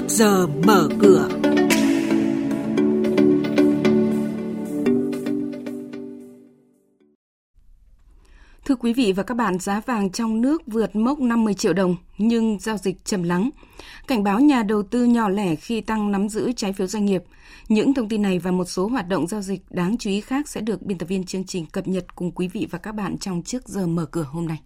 trước giờ mở cửa. Thưa quý vị và các bạn, giá vàng trong nước vượt mốc 50 triệu đồng nhưng giao dịch trầm lắng. Cảnh báo nhà đầu tư nhỏ lẻ khi tăng nắm giữ trái phiếu doanh nghiệp. Những thông tin này và một số hoạt động giao dịch đáng chú ý khác sẽ được biên tập viên chương trình cập nhật cùng quý vị và các bạn trong trước giờ mở cửa hôm nay.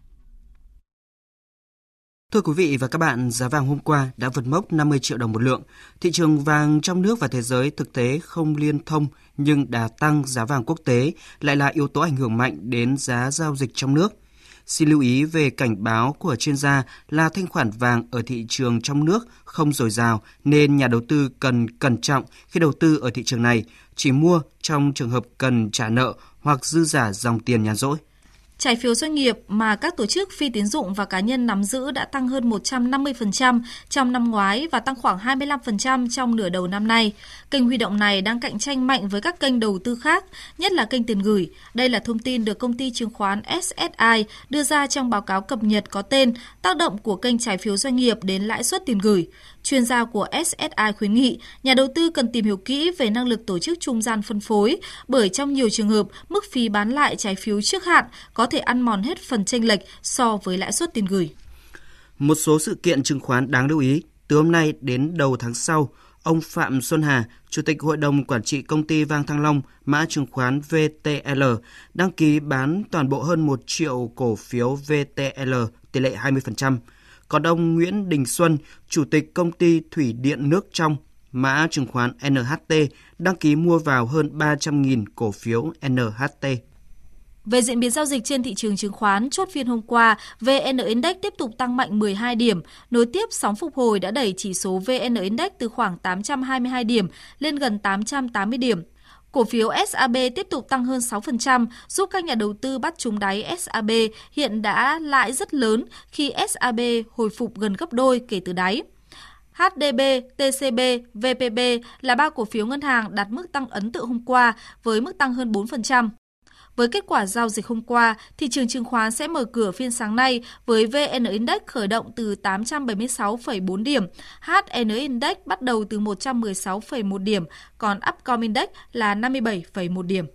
Thưa quý vị và các bạn, giá vàng hôm qua đã vượt mốc 50 triệu đồng một lượng. Thị trường vàng trong nước và thế giới thực tế không liên thông nhưng đà tăng giá vàng quốc tế lại là yếu tố ảnh hưởng mạnh đến giá giao dịch trong nước. Xin lưu ý về cảnh báo của chuyên gia là thanh khoản vàng ở thị trường trong nước không dồi dào nên nhà đầu tư cần cẩn trọng khi đầu tư ở thị trường này, chỉ mua trong trường hợp cần trả nợ hoặc dư giả dòng tiền nhàn rỗi. Trái phiếu doanh nghiệp mà các tổ chức phi tín dụng và cá nhân nắm giữ đã tăng hơn 150% trong năm ngoái và tăng khoảng 25% trong nửa đầu năm nay. Kênh huy động này đang cạnh tranh mạnh với các kênh đầu tư khác, nhất là kênh tiền gửi. Đây là thông tin được công ty chứng khoán SSI đưa ra trong báo cáo cập nhật có tên Tác động của kênh trái phiếu doanh nghiệp đến lãi suất tiền gửi. Chuyên gia của SSI khuyến nghị nhà đầu tư cần tìm hiểu kỹ về năng lực tổ chức trung gian phân phối, bởi trong nhiều trường hợp, mức phí bán lại trái phiếu trước hạn có có thể ăn mòn hết phần chênh lệch so với lãi suất tiền gửi. Một số sự kiện chứng khoán đáng lưu ý, từ hôm nay đến đầu tháng sau, ông Phạm Xuân Hà, Chủ tịch Hội đồng Quản trị Công ty Vang Thăng Long, mã chứng khoán VTL, đăng ký bán toàn bộ hơn 1 triệu cổ phiếu VTL tỷ lệ 20%. Còn ông Nguyễn Đình Xuân, Chủ tịch Công ty Thủy Điện Nước Trong, mã chứng khoán NHT, đăng ký mua vào hơn 300.000 cổ phiếu NHT. Về diễn biến giao dịch trên thị trường chứng khoán, chốt phiên hôm qua, VN Index tiếp tục tăng mạnh 12 điểm, nối tiếp sóng phục hồi đã đẩy chỉ số VN Index từ khoảng 822 điểm lên gần 880 điểm. Cổ phiếu SAB tiếp tục tăng hơn 6%, giúp các nhà đầu tư bắt trúng đáy SAB hiện đã lãi rất lớn khi SAB hồi phục gần gấp đôi kể từ đáy. HDB, TCB, VPB là ba cổ phiếu ngân hàng đạt mức tăng ấn tượng hôm qua với mức tăng hơn 4%. Với kết quả giao dịch hôm qua, thị trường chứng khoán sẽ mở cửa phiên sáng nay với VN Index khởi động từ 876,4 điểm, HN Index bắt đầu từ 116,1 điểm, còn Upcom Index là 57,1 điểm.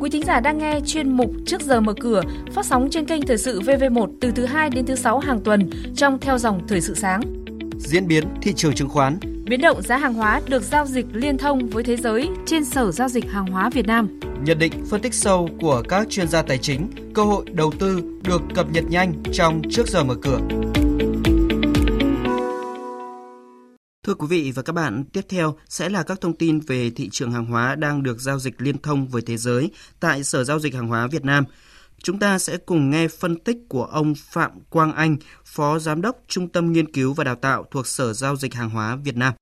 Quý thính giả đang nghe chuyên mục Trước giờ mở cửa phát sóng trên kênh Thời sự VV1 từ thứ 2 đến thứ 6 hàng tuần trong theo dòng Thời sự sáng. Diễn biến thị trường chứng khoán Biến động giá hàng hóa được giao dịch liên thông với thế giới trên Sở Giao dịch Hàng hóa Việt Nam. Nhận định phân tích sâu của các chuyên gia tài chính, cơ hội đầu tư được cập nhật nhanh trong trước giờ mở cửa. Thưa quý vị và các bạn, tiếp theo sẽ là các thông tin về thị trường hàng hóa đang được giao dịch liên thông với thế giới tại Sở Giao dịch Hàng hóa Việt Nam. Chúng ta sẽ cùng nghe phân tích của ông Phạm Quang Anh, Phó Giám đốc Trung tâm Nghiên cứu và Đào tạo thuộc Sở Giao dịch Hàng hóa Việt Nam.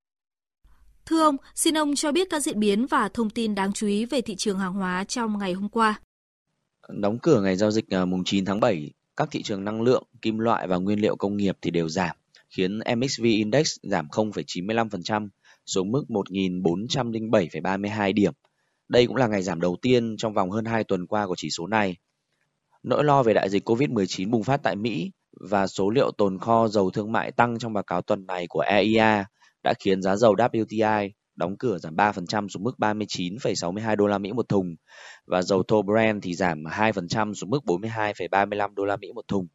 Thưa ông, xin ông cho biết các diễn biến và thông tin đáng chú ý về thị trường hàng hóa trong ngày hôm qua. Đóng cửa ngày giao dịch à, mùng 9 tháng 7, các thị trường năng lượng, kim loại và nguyên liệu công nghiệp thì đều giảm, khiến MXV Index giảm 0,95% xuống mức 1.407,32 điểm. Đây cũng là ngày giảm đầu tiên trong vòng hơn 2 tuần qua của chỉ số này. Nỗi lo về đại dịch COVID-19 bùng phát tại Mỹ và số liệu tồn kho dầu thương mại tăng trong báo cáo tuần này của EIA đã khiến giá dầu WTI đóng cửa giảm 3% xuống mức 39,62 đô la Mỹ một thùng và dầu thô Brent thì giảm 2% xuống mức 42,35 đô la Mỹ một thùng.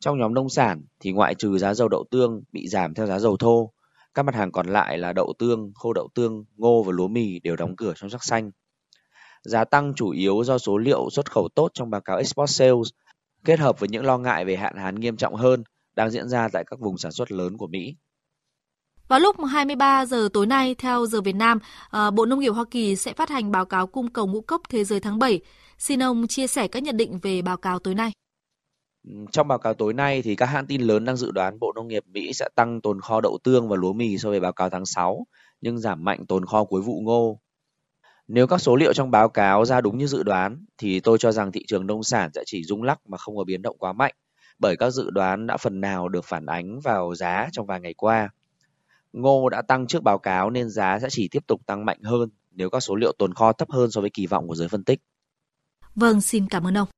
Trong nhóm nông sản thì ngoại trừ giá dầu đậu tương bị giảm theo giá dầu thô, các mặt hàng còn lại là đậu tương, khô đậu tương, ngô và lúa mì đều đóng cửa trong sắc xanh. Giá tăng chủ yếu do số liệu xuất khẩu tốt trong báo cáo Export Sales kết hợp với những lo ngại về hạn hán nghiêm trọng hơn đang diễn ra tại các vùng sản xuất lớn của Mỹ. Vào lúc 23 giờ tối nay theo giờ Việt Nam, ờ, Bộ Nông nghiệp Hoa Kỳ sẽ phát hành báo cáo cung cầu ngũ cốc thế giới tháng 7. Xin ông chia sẻ các nhận định về báo cáo tối nay. Trong báo cáo tối nay thì các hãng tin lớn đang dự đoán Bộ Nông nghiệp Mỹ sẽ tăng tồn kho đậu tương và lúa mì so với báo cáo tháng 6, nhưng giảm mạnh tồn kho cuối vụ ngô. Nếu các số liệu trong báo cáo ra đúng như dự đoán thì tôi cho rằng thị trường nông sản sẽ chỉ rung lắc mà không có biến động quá mạnh bởi các dự đoán đã phần nào được phản ánh vào giá trong vài ngày qua. Ngô đã tăng trước báo cáo nên giá sẽ chỉ tiếp tục tăng mạnh hơn nếu các số liệu tồn kho thấp hơn so với kỳ vọng của giới phân tích. Vâng, xin cảm ơn ông.